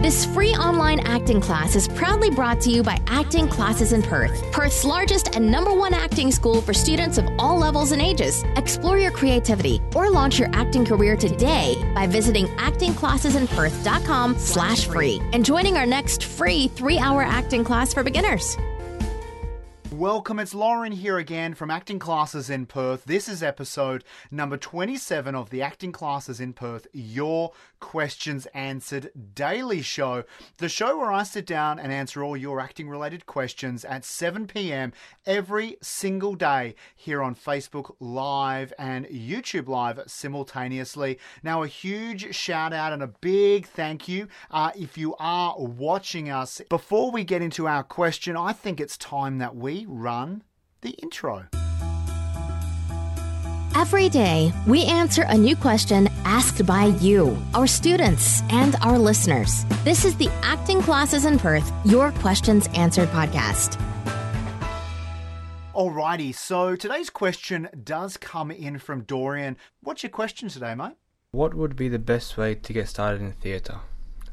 This free online acting class is proudly brought to you by Acting Classes in Perth, Perth's largest and number one acting school for students of all levels and ages. Explore your creativity or launch your acting career today by visiting actingclassesinperth.com slash free and joining our next free three-hour acting class for beginners. Welcome, it's Lauren here again from Acting Classes in Perth. This is episode number 27 of the Acting Classes in Perth Your Questions Answered Daily Show. The show where I sit down and answer all your acting related questions at 7 pm every single day here on Facebook Live and YouTube Live simultaneously. Now, a huge shout out and a big thank you uh, if you are watching us. Before we get into our question, I think it's time that we run the intro. Every day, we answer a new question asked by you, our students, and our listeners. This is the Acting Classes in Perth Your Questions Answered podcast. Alrighty, so today's question does come in from Dorian. What's your question today, mate? What would be the best way to get started in theatre?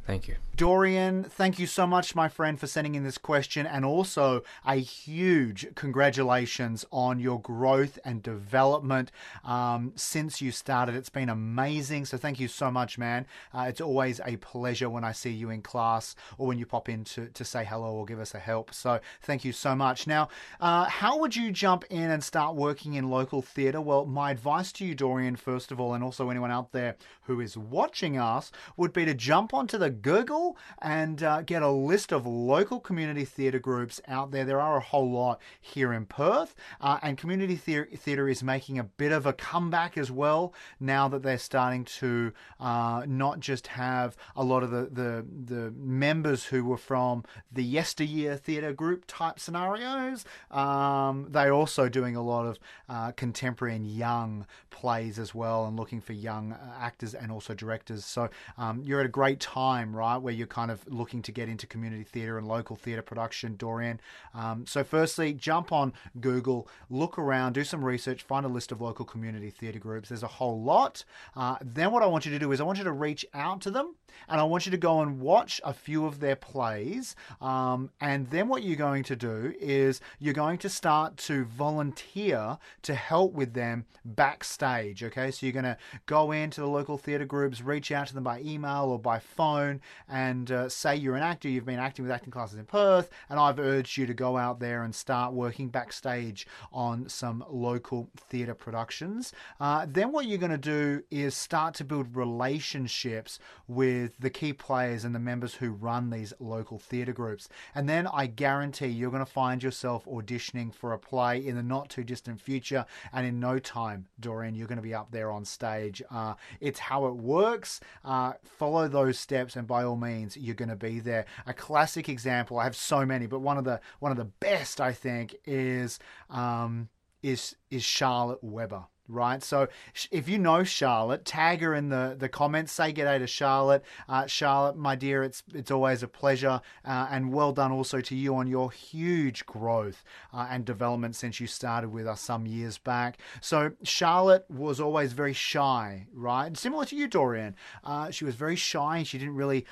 Thank you. Dorian, thank you so much, my friend, for sending in this question, and also a huge congratulations on your growth and development um, since you started. It's been amazing. So, thank you so much, man. Uh, it's always a pleasure when I see you in class or when you pop in to, to say hello or give us a help. So, thank you so much. Now, uh, how would you jump in and start working in local theatre? Well, my advice to you, Dorian, first of all, and also anyone out there who is watching us, would be to jump onto the Google and uh, get a list of local community theatre groups out there. There are a whole lot here in Perth, uh, and community theatre is making a bit of a comeback as well now that they're starting to uh, not just have a lot of the, the, the members who were from the yesteryear theatre group type scenarios. Um, they're also doing a lot of uh, contemporary and young plays as well, and looking for young uh, actors and also directors. So um, you're at a great time, right, where you're kind of looking to get into community theatre and local theatre production, Dorian. Um, so, firstly, jump on Google, look around, do some research, find a list of local community theatre groups. There's a whole lot. Uh, then, what I want you to do is I want you to reach out to them and I want you to go and watch a few of their plays. Um, and then, what you're going to do is you're going to start to volunteer to help with them backstage. Okay, so you're going to go into the local theatre groups, reach out to them by email or by phone, and uh, say you're an actor, you've been acting with acting classes in Perth, and I've urged you to go out there and start working backstage on some local theatre productions. Uh, then what you're going to do is start to build relationships with the key players and the members who run these local theatre groups. And then I guarantee you're going to find yourself auditioning for a play in the not too distant future, and in no time, Dorian, you're going to be up there on stage. Uh, it's how it works. Uh, follow those steps, and by all means, you're going to be there. A classic example. I have so many, but one of the one of the best I think is um, is is Charlotte Weber right? So if you know Charlotte, tag her in the, the comments. Say good day to Charlotte. Uh, Charlotte, my dear, it's it's always a pleasure, uh, and well done also to you on your huge growth uh, and development since you started with us some years back. So Charlotte was always very shy, right? Similar to you, Dorian. Uh, she was very shy. She didn't really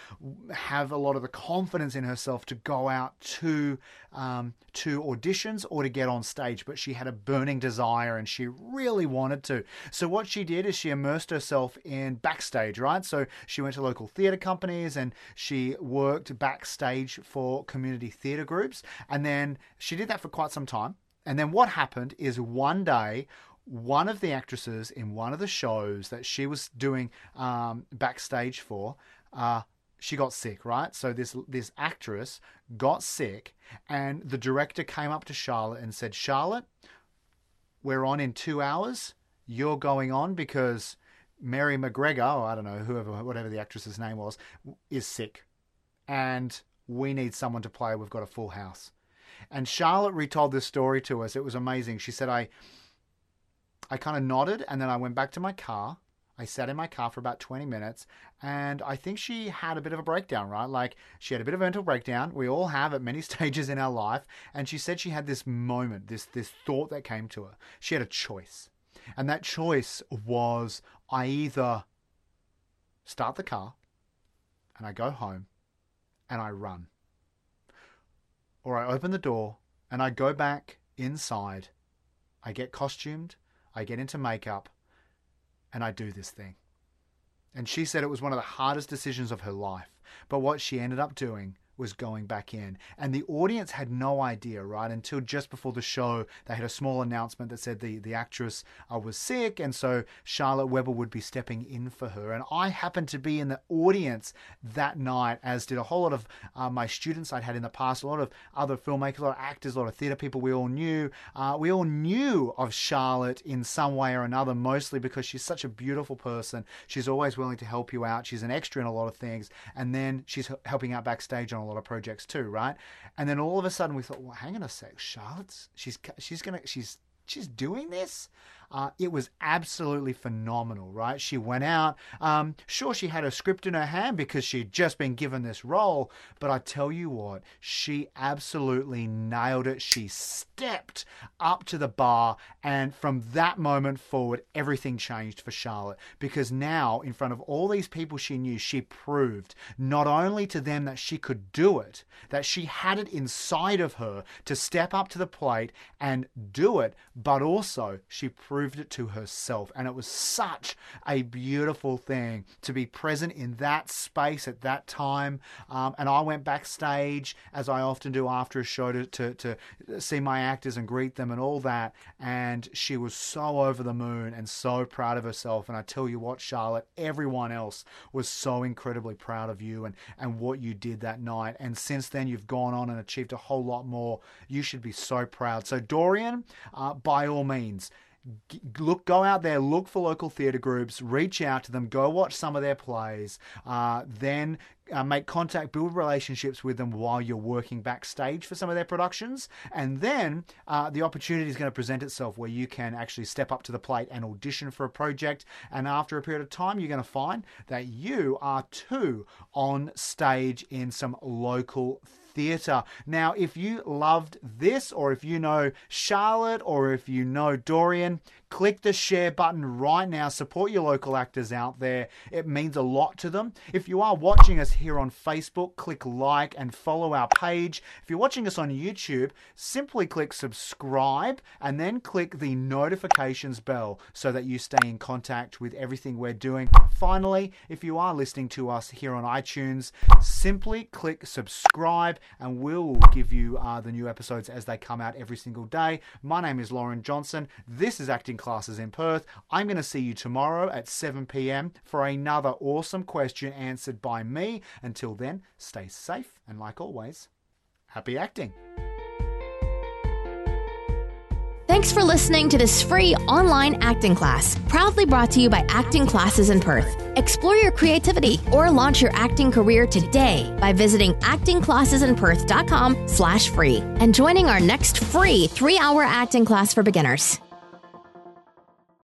have a lot of the confidence in herself to go out to um, to auditions or to get on stage, but she had a burning desire and she really wanted to. So what she did is she immersed herself in backstage, right? So she went to local theatre companies and she worked backstage for community theatre groups, and then she did that for quite some time. And then what happened is one day one of the actresses in one of the shows that she was doing um, backstage for uh, she got sick, right? So this this actress got sick, and the director came up to Charlotte and said, "Charlotte, we're on in two hours. You're going on because Mary McGregor, or I don't know whoever, whatever the actress's name was, is sick, and we need someone to play. We've got a full house." And Charlotte retold this story to us. It was amazing. She said, "I." I kind of nodded and then I went back to my car I sat in my car for about 20 minutes and I think she had a bit of a breakdown, right? Like she had a bit of a mental breakdown. We all have at many stages in our life. And she said she had this moment, this, this thought that came to her. She had a choice. And that choice was I either start the car and I go home and I run. Or I open the door and I go back inside. I get costumed, I get into makeup, and I do this thing. And she said it was one of the hardest decisions of her life. But what she ended up doing was going back in. And the audience had no idea, right? Until just before the show, they had a small announcement that said the, the actress uh, was sick, and so Charlotte Weber would be stepping in for her. And I happened to be in the audience that night, as did a whole lot of uh, my students I'd had in the past, a lot of other filmmakers, a lot of actors, a lot of theatre people we all knew. Uh, we all knew of Charlotte in some way or another, mostly because she's such a beautiful person. She's always willing to help you out. She's an extra in a lot of things. And then she's helping out backstage on a lot of projects too, right? And then all of a sudden we thought, well, hang on a sec, Charlotte's she's she's gonna she's she's doing this. Uh, it was absolutely phenomenal, right? She went out. Um, sure, she had a script in her hand because she'd just been given this role, but I tell you what, she absolutely nailed it. She stepped up to the bar, and from that moment forward, everything changed for Charlotte because now, in front of all these people she knew, she proved not only to them that she could do it, that she had it inside of her to step up to the plate and do it, but also she proved proved it to herself. And it was such a beautiful thing to be present in that space at that time. Um, and I went backstage, as I often do after a show, to, to, to see my actors and greet them and all that. And she was so over the moon and so proud of herself. And I tell you what, Charlotte, everyone else was so incredibly proud of you and, and what you did that night. And since then, you've gone on and achieved a whole lot more. You should be so proud. So, Dorian, uh, by all means, look go out there look for local theatre groups reach out to them go watch some of their plays uh, then uh, make contact build relationships with them while you're working backstage for some of their productions and then uh, the opportunity is going to present itself where you can actually step up to the plate and audition for a project and after a period of time you're going to find that you are too on stage in some local theatre. Now, if you loved this, or if you know Charlotte, or if you know Dorian, click the share button right now. Support your local actors out there. It means a lot to them. If you are watching us here on Facebook, click like and follow our page. If you're watching us on YouTube, simply click subscribe and then click the notifications bell so that you stay in contact with everything we're doing. Finally, if you are listening to us here on iTunes, simply click subscribe and we'll give you uh, the new episodes as they come out every single day. My name is Lauren Johnson. This is Acting Classes in Perth. I'm going to see you tomorrow at 7 p.m. for another awesome question answered by me. Until then, stay safe and, like always, happy acting. Thanks for listening to this free online acting class, proudly brought to you by Acting Classes in Perth. Explore your creativity or launch your acting career today by visiting actingclassesinperth.com slash free and joining our next free three-hour acting class for beginners.